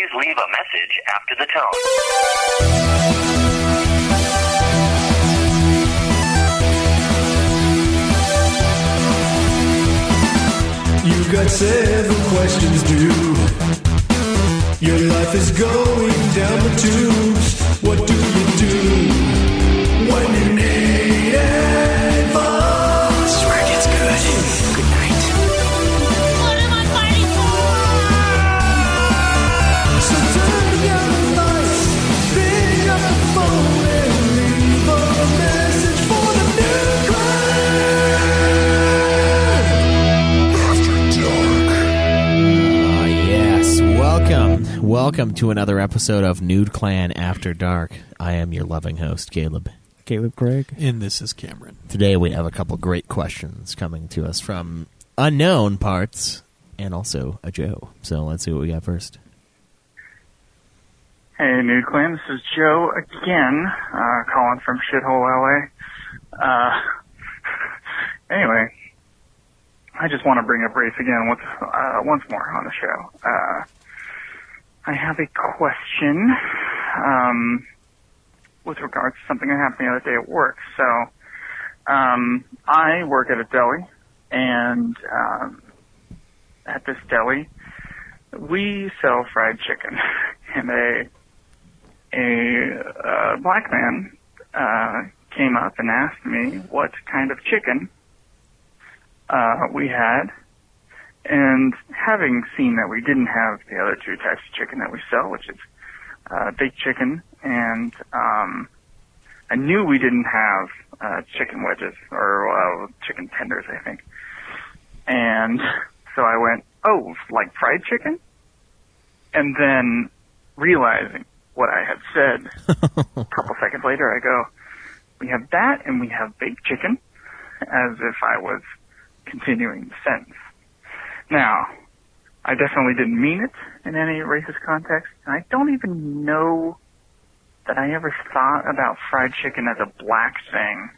Please leave a message after the tone. You got seven questions due. Your life is going down the tubes. What do you do when you Yes, welcome. Welcome to another episode of Nude Clan After Dark. I am your loving host, Caleb. Caleb Craig. And this is Cameron. Today we have a couple great questions coming to us from unknown parts and also a Joe. So let's see what we got first. Hey, Nude Clan, this is Joe again, uh, calling from shithole LA. Uh, anyway, I just want to bring up race again once, uh, once more on the show. Uh, I have a question, um, with regards to something that happened the other day at work. So, um, I work at a deli, and, um, at this deli, we sell fried chicken, and a a uh, black man uh, came up and asked me what kind of chicken uh, we had. And having seen that we didn't have the other two types of chicken that we sell, which is uh, baked chicken, and um, I knew we didn't have uh, chicken wedges or uh, chicken tenders, I think. And so I went, oh, like fried chicken? And then realizing what I had said a couple seconds later, I go, we have that and we have baked chicken, as if I was continuing the sentence. Now, I definitely didn't mean it in any racist context, and I don't even know that I ever thought about fried chicken as a black thing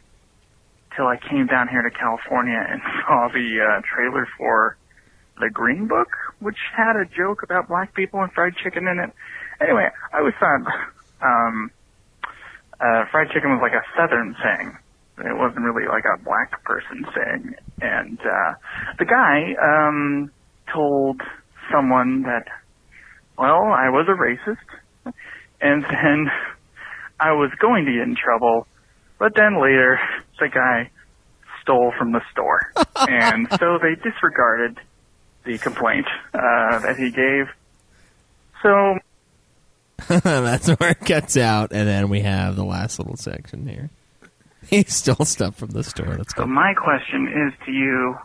till I came down here to California and saw the uh, trailer for the Green Book, which had a joke about black people and fried chicken in it. Anyway, I always thought um, uh, fried chicken was like a southern thing. It wasn't really like a black person thing. And uh, the guy um, told someone that, well, I was a racist, and then I was going to get in trouble, but then later the guy stole from the store, and so they disregarded the complaint uh, that he gave. So That's where it cuts out, and then we have the last little section here. He stole stuff from the store. Let's So my question is to you,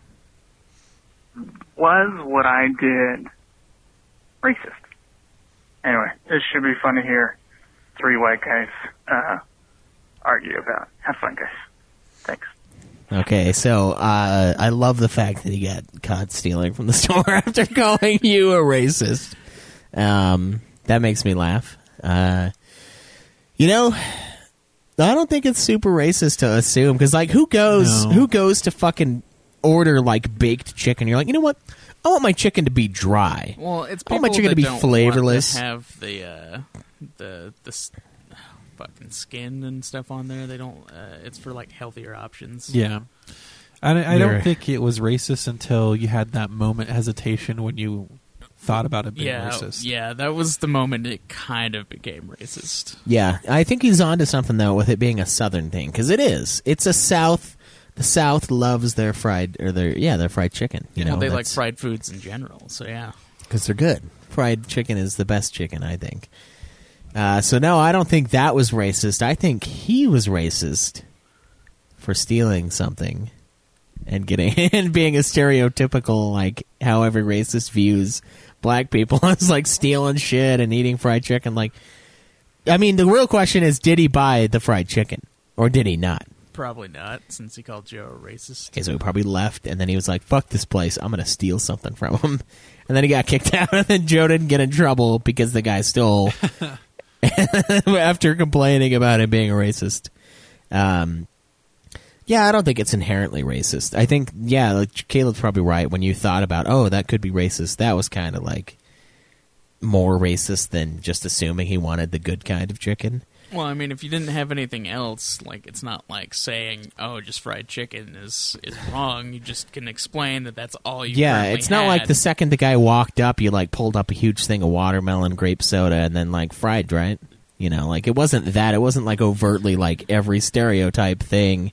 was what I did racist? Anyway, this should be fun to hear three white guys uh, argue about. Have fun, guys. Thanks. Okay, so uh, I love the fact that he got caught stealing from the store after calling you a racist. Um, that makes me laugh. Uh, you know, I don't think it's super racist to assume because, like, who goes No. who goes to fucking order like baked chicken? You're like, you know what? I want my chicken to be dry. Well, it's I want my people chicken that to be don't flavorless. Want to have the uh, the the s- fucking skin and stuff on there. They don't. Uh, it's for like healthier options. Yeah. I, I don't think it was racist until you had that moment hesitation when you thought about it being Yeah, racist. yeah, that was the moment it kind of became racist. Yeah, I think he's onto something though with it being a southern thing because it is. It's a south. The South loves their fried or their yeah their fried chicken. You well, know they like fried foods in general. So yeah, because they're good. Fried chicken is the best chicken, I think. Uh, so no, I don't think that was racist. I think he was racist for stealing something and getting and being a stereotypical like how every racist views black people as like stealing shit and eating fried chicken. Like, I mean, the real question is, did he buy the fried chicken or did he not? probably not, since he called Joe a racist. Okay, so he probably left, and then he was like, "Fuck this place! I'm gonna steal something from him." And then he got kicked out, and then Joe didn't get in trouble because the guy stole after complaining about him being a racist. Um, yeah, I don't think it's inherently racist. I think, yeah, like Caleb's probably right. When you thought about, oh, that could be racist, that was kind of like more racist than just assuming he wanted the good kind of chicken. Well, I mean, if you didn't have anything else, like it's not like saying, "Oh, just fried chicken is is wrong." You just can explain that that's all you. yeah, it's not like the second the guy walked up, you like pulled up a huge thing of watermelon grape soda and then like fried, right? You know, like it wasn't that. It wasn't like overtly like every stereotype thing.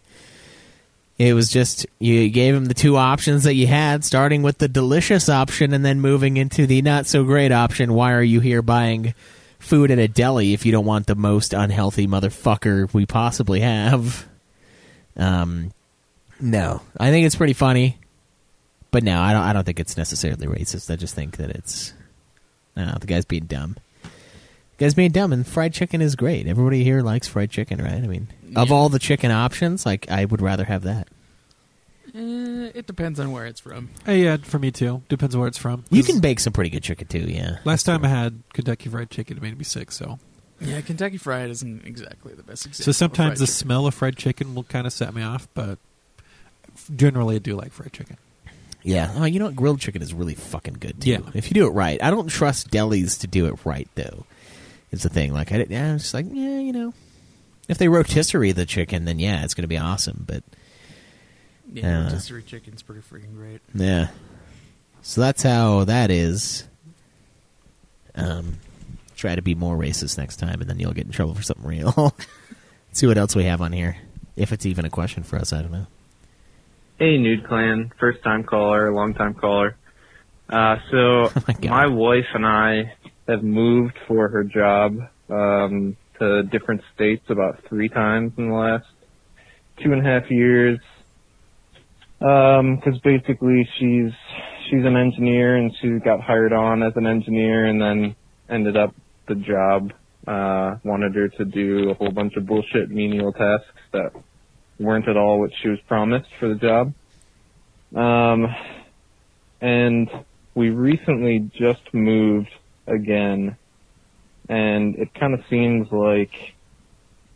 It was just you gave him the two options that you had, starting with the delicious option and then moving into the not so great option. Why are you here buying food at a deli if you don't want the most unhealthy motherfucker we possibly have? Um, no, I think it's pretty funny, but no, I don't. I don't think it's necessarily racist. I just think that it's, I don't know, the guy's being dumb. The guy's being dumb, and fried chicken is great. Everybody here likes fried chicken, right? I mean, of all the chicken options, like I would rather have that. Eh, it depends on where it's from. Hey, yeah, for me too. Depends on where it's from. You 'Cause can bake some pretty good chicken too. Yeah. Last time I had Kentucky Fried Chicken, it made me sick. So, Yeah, Kentucky Fried isn't exactly the best example. so of sometimes the fried chicken. smell of fried chicken will kind of set me off, but generally I do like fried chicken. Yeah. Oh, you know what? Grilled chicken is really fucking good too. Yeah. If you do it right. I don't trust delis to do it right though. It's the thing. Like I, didn't- yeah, I'm just like yeah, you know, if they rotisserie the chicken, then yeah, it's going to be awesome. But yeah, uh, rotisserie chicken's pretty freaking great. yeah, so that's how that is. Um, try to be more racist next time, and then you'll get in trouble for something real. Let's see what else we have on here. If it's even a question for us, I don't know. Hey, Nude Clan, first time caller, long time caller. Uh, so Oh my my wife and I have moved for her job um, to different states about three times in the last two and a half years. Um, Because basically she's she's an engineer and she got hired on as an engineer and then ended up the job uh, wanted her to do a whole bunch of bullshit menial tasks that weren't at all what she was promised for the job. Um, and we recently just moved again, and it kind of seems like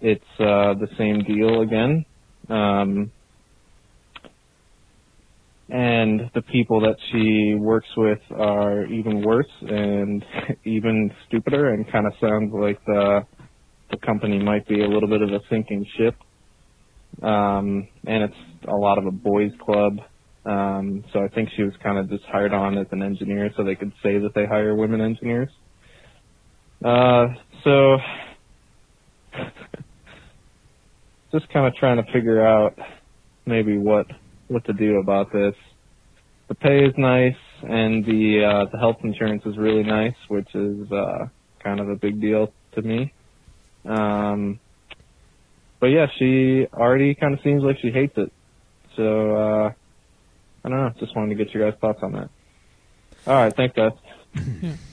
it's uh, the same deal again. Um, and the people that she works with are even worse and even stupider, and kind of sounds like the the company might be a little bit of a sinking ship um, and it's a lot of a boys' club. Um, so I think she was kind of just hired on as an engineer, so they could say that they hire women engineers. Uh, so just kind of trying to figure out maybe what what to do about this. The pay is nice, and the uh, the health insurance is really nice, which is uh, kind of a big deal to me. Um, but yeah, she already kind of seems like she hates it. So uh, I don't know. Just wanted to get your guys' thoughts on that. All right, thanks, guys.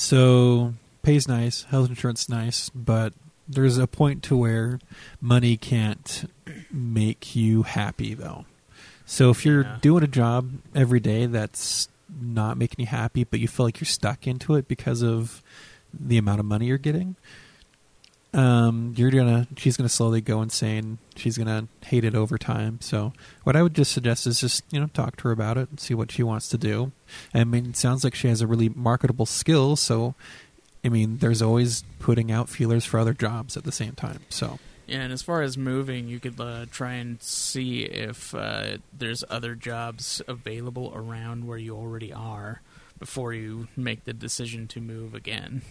So pays nice, health insurance nice, but there's a point to where money can't make you happy though. So if you're Yeah. doing a job every day that's not making you happy, but you feel like you're stuck into it because of the amount of money you're getting, um, you're gonna she's gonna slowly go insane. She's gonna hate it over time. So what I would just suggest is just you know talk to her about it and see what she wants to do. I mean, it sounds like she has a really marketable skill. So I mean, there's always putting out feelers for other jobs at the same time. So Yeah, and as far as moving, you could uh, try and see if uh, there's other jobs available around where you already are before you make the decision to move again.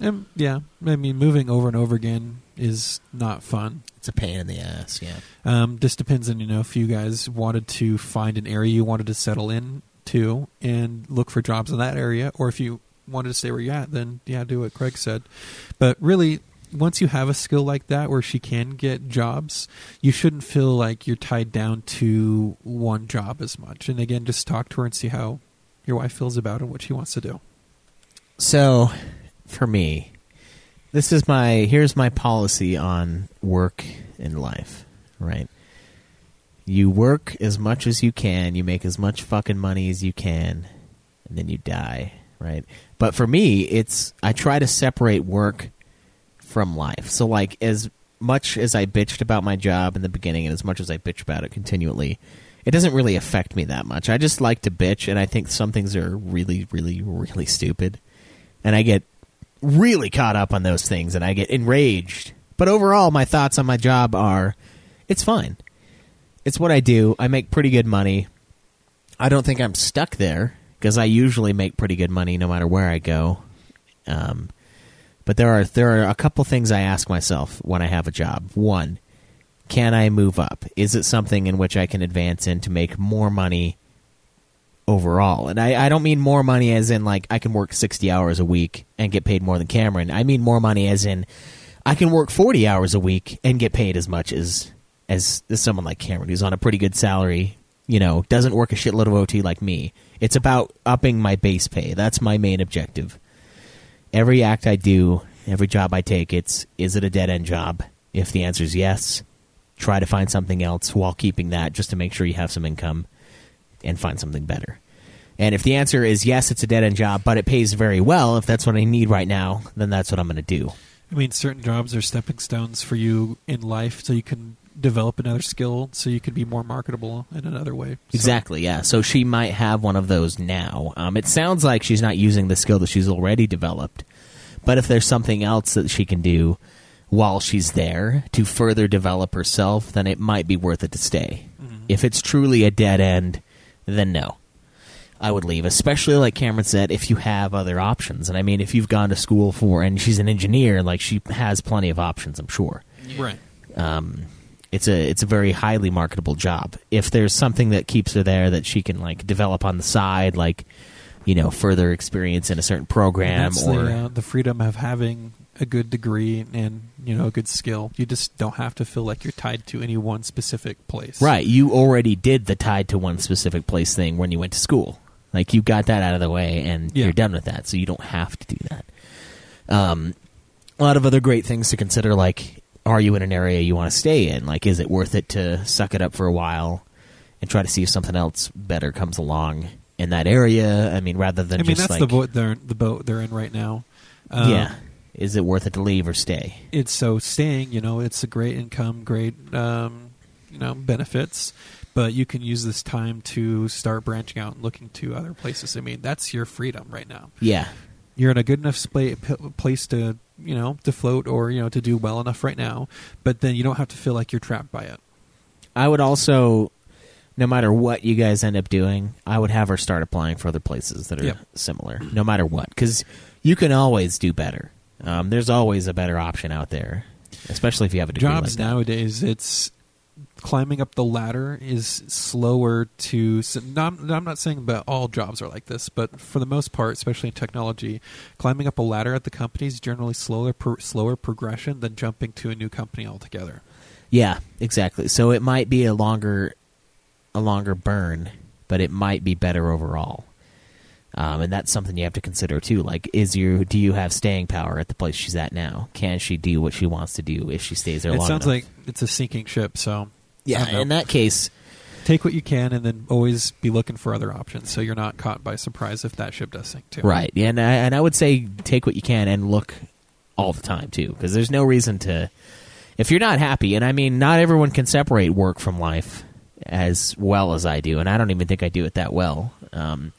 Um, yeah, I mean, moving over and over again is not fun. It's a pain in the ass. Yeah. Um, just depends on you know if you guys wanted to find an area you wanted to settle in to and look for jobs in that area, or if you wanted to stay where you're at, then yeah, do what Craig said. But really, once you have a skill like that where she can get jobs, you shouldn't feel like you're tied down to one job as much. And again, just talk to her and see how your wife feels about it and what she wants to do. So, for me, this is my here's my policy on work and life, right? You work as much as you can, you make as much fucking money as you can, and then you die, right? But for me, it's I try to separate work from life. So like as much as I bitched about my job in the beginning and as much as I bitch about it continually, it doesn't really affect me that much. I just like to bitch and I think some things are really really really stupid and I get really caught up on those things, and I get enraged. But overall, my thoughts on my job are, it's fine. It's what I do. I make pretty good money. I don't think I'm stuck there because I usually make pretty good money no matter where I go. Um, but there are there are a couple things I ask myself when I have a job. One, can I move up? Is it something in which I can advance in to make more money overall? And I, I don't mean more money as in like I can work sixty hours a week and get paid more than Cameron. I mean more money as in I can work forty hours a week and get paid as much as as, as someone like Cameron who's on a pretty good salary. You know, doesn't work a shitload of OT like me. It's about upping my base pay. That's my main objective every act I do, every job I take, it's is it a dead end job? If the answer is yes, try to find something else while keeping that just to make sure you have some income and find something better. And if the answer is yes, it's a dead end job, but it pays very well, if that's what I need right now, then that's what I'm going to do. I mean, certain jobs are stepping stones for you in life, so you can develop another skill, so you can be more marketable in another way. So- Exactly, yeah. So she might have one of those now. Um, it sounds like she's not using the skill that she's already developed. But if there's something else that she can do while she's there to further develop herself, then it might be worth it to stay. If it's truly a dead end, then no. I would leave, especially like Cameron said, if you have other options. And I mean, if you've gone to school for, and she's an engineer, like she has plenty of options, I'm sure right. um, it's a it's a very highly marketable job. If there's something that keeps her there that she can like develop on the side, like you know further experience in a certain program that's or the, uh, the freedom of having a good degree and you know a good skill. You just don't have to feel like you're tied to any one specific place. right, you already did the tied to one specific place thing when you went to school. Like you got that out of the way and Yeah. you're done with that, so you don't have to do that. Um, a lot of other great things to consider, like are you in an area you want to stay in? Like, is it worth it to suck it up for a while and try to see if something else better comes along in that area? I mean, rather than I mean, just that's like, the boat they're the boat they're in right now. Um, yeah, is it worth it to leave or stay? it's so staying. You know, it's a great income, great um, you know benefits, but you can use this time to start branching out and looking to other places. I mean, that's your freedom right now. Yeah, You're in a good enough spa- p- place to you know to float or you know to do well enough right now, but then you don't have to feel like you're trapped by it. I would also, no matter what you guys end up doing, I would have her start applying for other places that are Yeah. similar, no matter what, because you can always do better. Um, there's always a better option out there, especially if you have a degree Jobs like nowadays, it's climbing up the ladder is slower to. I'm not saying that all jobs are like this, but for the most part, especially in technology, climbing up a ladder at the company is generally slower, pro, slower progression than jumping to a new company altogether. Yeah, exactly. So it might be a longer, a longer burn, but it might be better overall. Um, and that's something you have to consider too. Like, is you do you have staying power at the place she's at now? Can she do what she wants to do if she stays there it long sounds enough? like it's a sinking ship, so yeah. In that case, take what you can, and then always be looking for other options, so you're not caught by surprise if that ship does sink too. right? Yeah, and I, and I would say take what you can and look all the time too, because there's no reason to. If you're not happy, and I mean, not everyone can separate work from life as well as I do, and I don't even think I do it that well. Um,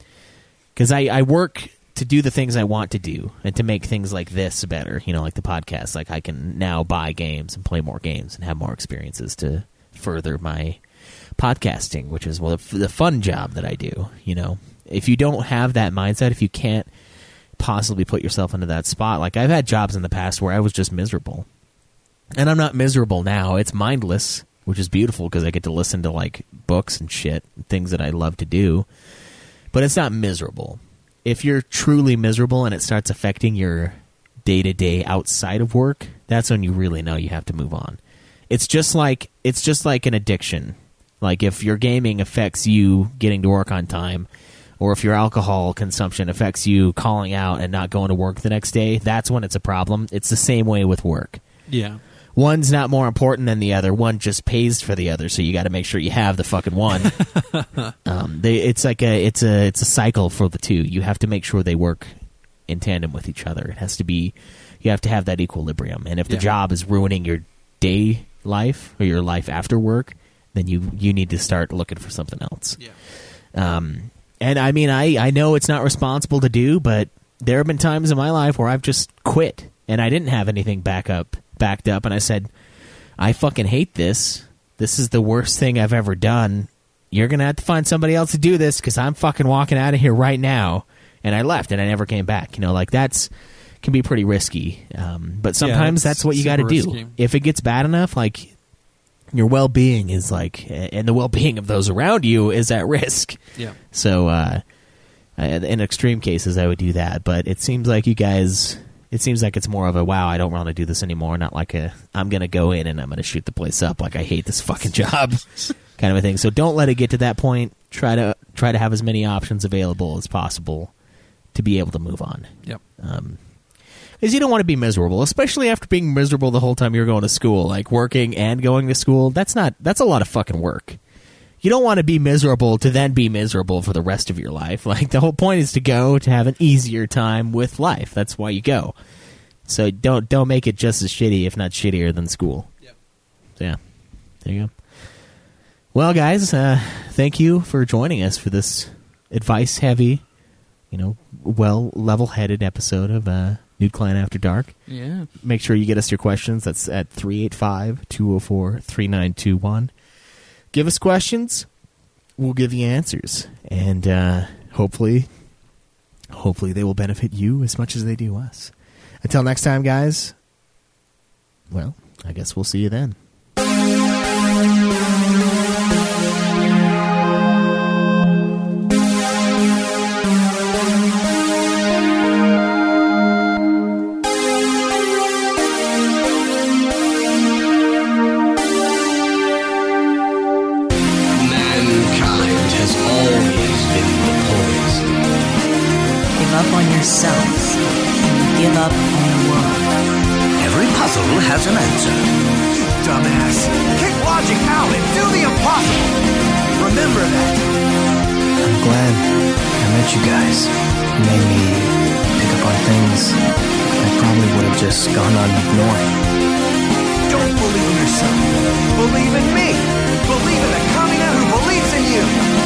because I, I work to do the things I want to do and to make things like this better. You know, like the podcast. Like I can now buy games and play more games and have more experiences to further my podcasting, which is well the, the fun job that I do. You know, if you don't have that mindset, if you can't possibly put yourself into that spot, like I've had jobs in the past where I was just miserable, and I'm not miserable now. It's mindless, which is beautiful because I get to listen to like books and shit, things that I love to do but it's not miserable. If you're truly miserable and it starts affecting your day to day outside of work, that's when you really know you have to move on. It's just like it's just like an addiction. Like if your gaming affects you getting to work on time, or if your alcohol consumption affects you calling out and not going to work the next day, that's when it's a problem. It's the same way with work Yeah. One's not more important than the other. One just pays for the other, so you got to make sure you have the fucking one. um, they, it's like a it's a it's a cycle for the two. You have to make sure they work in tandem with each other. It has to be you have to have that equilibrium. And if the Yeah. job is ruining your day life or your life after work, then you you need to start looking for something else. Yeah. Um, and I mean, I, I know it's not responsible to do, but there have been times in my life where I've just quit and I didn't have anything back up, backed up, and I said, I fucking hate this. This is the worst thing I've ever done. You're gonna have to find somebody else to do this because I'm fucking walking out of here right now. And I left, and I never came back. You know, like that's can be pretty risky. Um, but sometimes it's that's what you got to do. If it gets bad enough, like your well being is like, and the well being of those around you is at risk. Yeah. So, uh, in extreme cases, I would do that. But it seems like you guys, it seems like it's more of a wow, I don't want to do this anymore. Not like a I'm going to go in and I'm going to shoot the place up. Like I hate this fucking job, kind of a thing. So don't let it get to that point. Try to try to have as many options available as possible to be able to move on. Yep. Um, is you don't want to be miserable, especially after being miserable the whole time you're going to school, like working and going to school. That's not that's a lot of fucking work. You don't want to be miserable to then be miserable for the rest of your life. Like the whole point is to go to have an easier time with life. That's why you go. So don't don't make it just as shitty, if not shittier than school. Yep. So yeah, there you go. Well, guys, uh, thank you for joining us for this advice heavy, you know, well level headed episode of uh, Nude Clan After Dark. Yeah. Make sure you get us your questions. That's at 385 204 3921. Give us questions. We'll give you answers. And uh, hopefully, hopefully they will benefit you as much as they do us. Until next time, guys, well, I guess we'll see you then. movies made me pick up on things I probably would have just gone on ignoring. Don't believe in yourself. Believe in me. Believe in the Kamina who believes in you.